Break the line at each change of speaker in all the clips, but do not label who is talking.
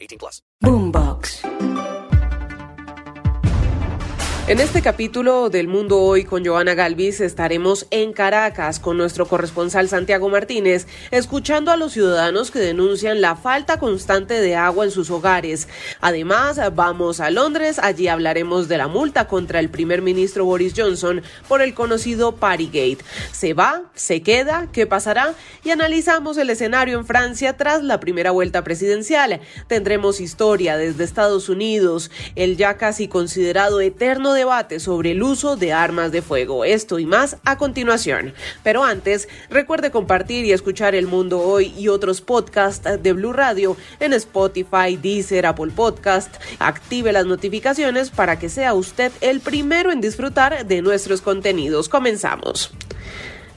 18 plus.
Boombox.
En este capítulo del Mundo Hoy con Joana Galvis estaremos en Caracas con nuestro corresponsal Santiago Martínez, escuchando a los ciudadanos que denuncian la falta constante de agua en sus hogares. Además, vamos a Londres, allí hablaremos de la multa contra el primer ministro Boris Johnson por el conocido Partygate. ¿Se va? ¿Se queda? ¿Qué pasará? Y analizamos el escenario en Francia tras la primera vuelta presidencial. Tendremos historia desde Estados Unidos, el ya casi considerado eterno debate sobre el uso de armas de fuego. Esto y más a continuación. Pero antes, recuerde compartir y escuchar El Mundo Hoy y otros podcasts de Blue Radio en Spotify, Deezer, Apple Podcast. Active las notificaciones para que sea usted el primero en disfrutar de nuestros contenidos. Comenzamos.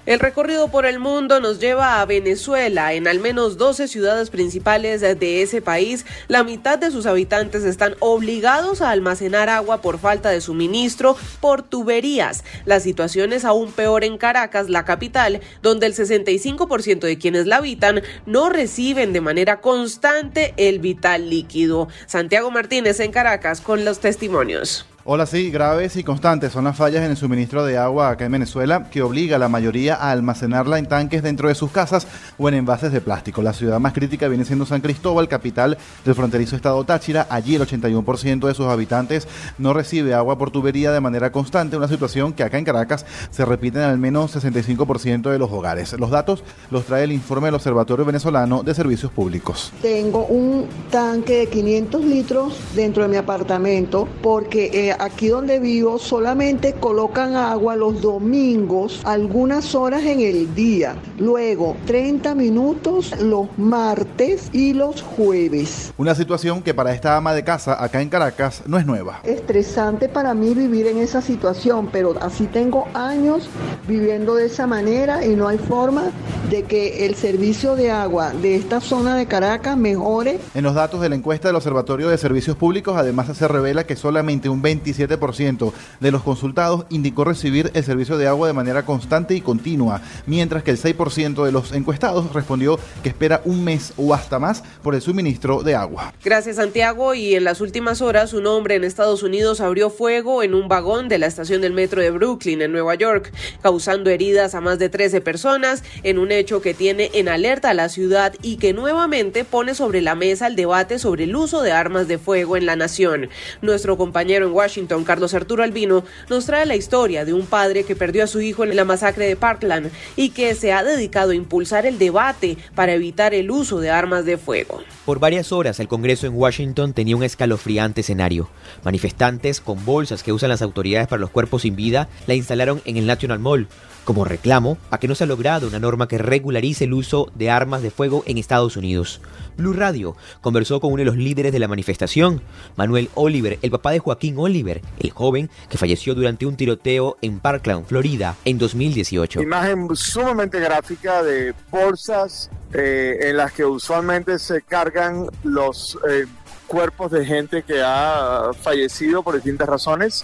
El recorrido por el mundo nos lleva a Venezuela. En al menos 12 ciudades principales de ese país, la mitad de sus habitantes están obligados a almacenar agua por falta de suministro por tuberías. La situación es aún peor en Caracas, la capital, donde el 65% de quienes la habitan no reciben de manera constante el vital líquido. Santiago Martínez en Caracas con los testimonios.
Hola, sí, graves y constantes son las fallas en el suministro de agua acá en Venezuela que obliga a la mayoría a almacenarla en tanques dentro de sus casas o en envases de plástico. La ciudad más crítica viene siendo San Cristóbal, capital del fronterizo estado Táchira. Allí el 81% de sus habitantes no recibe agua por tubería de manera constante, una situación que acá en Caracas se repite en al menos 65% de los hogares. Los datos los trae el informe del Observatorio Venezolano de Servicios Públicos.
Tengo un tanque de 500 litros dentro de mi apartamento porque... Eh, aquí donde vivo solamente colocan agua los domingos, algunas horas en el día. Luego 30 minutos los martes y los jueves.
Una situación que para esta ama de casa acá en Caracas no es nueva.
Estresante para mí vivir en esa situación, pero así tengo años viviendo de esa manera y no hay forma de que el servicio de agua de esta zona de Caracas mejore.
En los datos de la encuesta del Observatorio de Servicios Públicos además se revela que solamente un 20 27% de los consultados indicó recibir el servicio de agua de manera constante y continua, mientras que el 6% de los encuestados respondió que espera un mes o hasta más por el suministro de agua.
Gracias Santiago y en las últimas horas un hombre en Estados Unidos abrió fuego en un vagón de la estación del metro de Brooklyn en Nueva York, causando heridas a más de 13 personas en un hecho que tiene en alerta a la ciudad y que nuevamente pone sobre la mesa el debate sobre el uso de armas de fuego en la nación. Nuestro compañero en Washington Washington, Carlos Arturo Albino, nos trae la historia de un padre que perdió a su hijo en la masacre de Parkland y que se ha dedicado a impulsar el debate para evitar el uso de armas de fuego.
Por varias horas el Congreso en Washington tenía un escalofriante escenario. Manifestantes con bolsas que usan las autoridades para los cuerpos sin vida la instalaron en el National Mall como reclamo a que no se ha logrado una norma que regularice el uso de armas de fuego en Estados Unidos. Blue Radio conversó con uno de los líderes de la manifestación, Manuel Oliver, el papá de Joaquín Oliver, el joven que falleció durante un tiroteo en Parkland, Florida, en 2018.
Imagen sumamente gráfica de bolsas eh, en las que usualmente se cargan los eh, cuerpos de gente que ha fallecido por distintas razones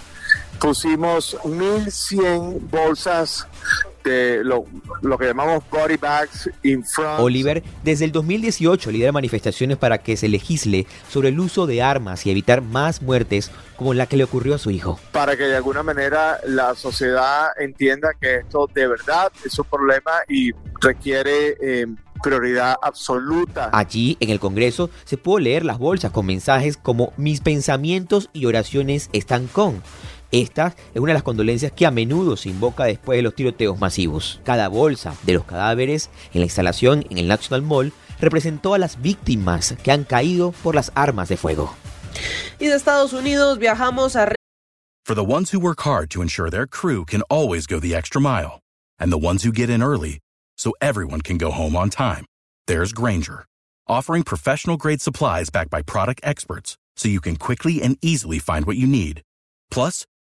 pusimos 1100 bolsas de lo, que llamamos body bags in front.
Oliver, desde el 2018 lidera manifestaciones para que se legisle sobre el uso de armas y evitar más muertes como la que le ocurrió a su hijo.
Para que de alguna manera la sociedad entienda que esto de verdad es un problema y requiere eh, prioridad absoluta.
Allí, en el Congreso, se pudo leer las bolsas con mensajes como mis pensamientos y oraciones están con. Esta es una de las condolencias que a menudo se invoca después de los tiroteos masivos. Cada bolsa de los cadáveres en la instalación en el National Mall representó a las víctimas que han caído por las armas de fuego.
Y de Estados Unidos viajamos a
For the ones who work hard to ensure their crew can always go the extra mile and the ones who get in early so everyone can go home on time. There's Granger offering professional grade supplies backed by product experts so you can quickly and easily find what you need. Plus,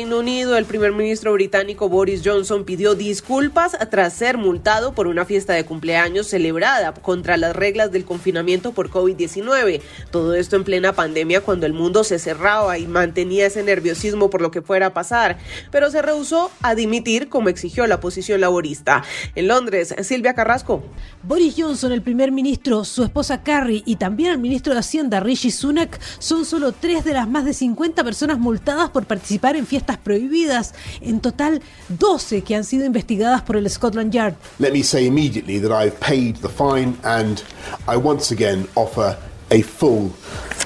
Reino Unido, el primer ministro británico Boris Johnson pidió disculpas tras ser multado por una fiesta de cumpleaños celebrada contra las reglas del confinamiento por COVID-19. Todo esto en plena pandemia cuando el mundo se cerraba y mantenía ese nerviosismo por lo que fuera a pasar, pero se rehusó a dimitir como exigió la posición laborista. En Londres, Silvia Carrasco.
Boris Johnson, el primer ministro, su esposa Carrie y también el ministro de Hacienda Rishi Sunak son solo tres de las más de 50 personas multadas por participar en fiestas prohibidas. En total, 12 que han sido investigadas por el Scotland Yard.
Let me say immediately that I've paid the fine and I once again offer a full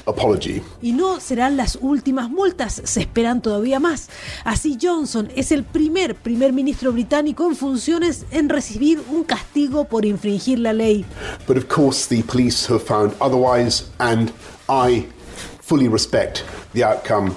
apology.
Y no serán las últimas multas, se esperan todavía más. Así Johnson es el primer primer ministro británico en funciones en recibir un castigo por infringir la ley.
But of course the police have found otherwise and I fully respect the outcome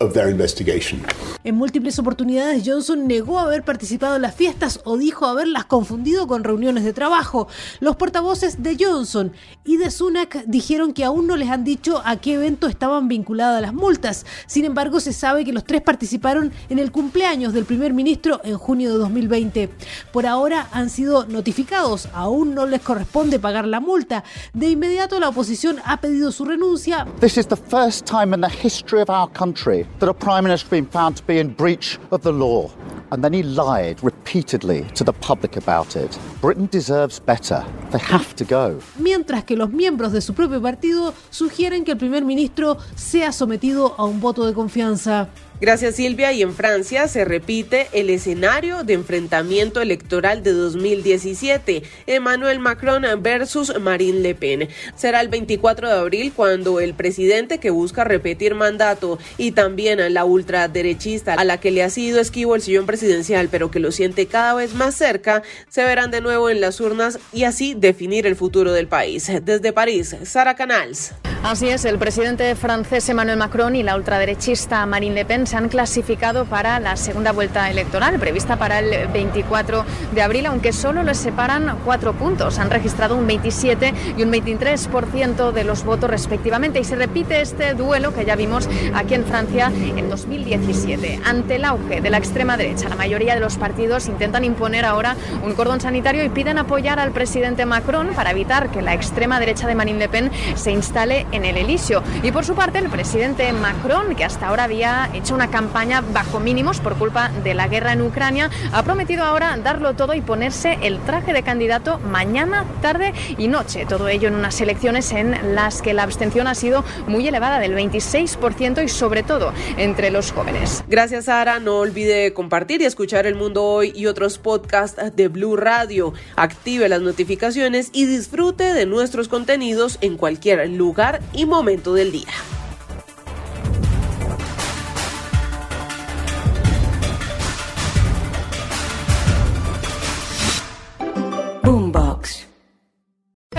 of their investigation.
En múltiples oportunidades Johnson negó haber participado en las fiestas o dijo haberlas confundido con reuniones de trabajo. Los portavoces de Johnson y de Sunak dijeron que aún no les han dicho a qué evento estaban vinculadas las multas. Sin embargo, se sabe que los tres participaron en el cumpleaños del primer ministro en junio de 2020. Por ahora han sido notificados, aún no les corresponde pagar la multa. De inmediato la oposición ha pedido su renuncia.
This is the first time in the history of our country that a prime minister has been found to be in breach of the law. And then he lied repeatedly to the public about it. Britain deserves better. They have to go.
Mientras que los miembros de su propio partido sugieren que el primer ministro sea sometido a un voto de confianza.
Gracias Silvia. Y en Francia se repite el escenario de enfrentamiento electoral de 2017. Emmanuel Macron versus Marine Le Pen. Será el 24 de abril cuando el presidente que busca repetir mandato y también la ultraderechista a la que le ha sido esquivo el sillón presidencial pero que lo siente cada vez más cerca, se verán de nuevo en las urnas y así definir el futuro del país. Desde París, Sara Canals.
Así es, el presidente francés Emmanuel Macron y la ultraderechista Marine Le Pen se han clasificado para la segunda vuelta electoral, prevista para el 24 de abril, aunque solo les separan cuatro puntos. Han registrado un 27 y un 23% de los votos respectivamente. Y se repite este duelo que ya vimos aquí en Francia en 2017. Ante el auge de la extrema derecha, la mayoría de los partidos intentan imponer ahora un cordón sanitario y piden apoyar al presidente Macron para evitar que la extrema derecha de Marine Le Pen se instale en el Elíseo. Y por su parte, el presidente Macron, que hasta ahora había hecho una campaña bajo mínimos por culpa de la guerra en Ucrania, ha prometido ahora darlo todo y ponerse el traje de candidato mañana, tarde y noche. Todo ello en unas elecciones en las que la abstención ha sido muy elevada, del 26% y sobre todo entre los jóvenes.
Gracias, Sara. No olvide compartir y escuchar El Mundo Hoy y otros podcasts de Blue Radio. Active las notificaciones y disfrute de nuestros contenidos en cualquier lugar y momento del día.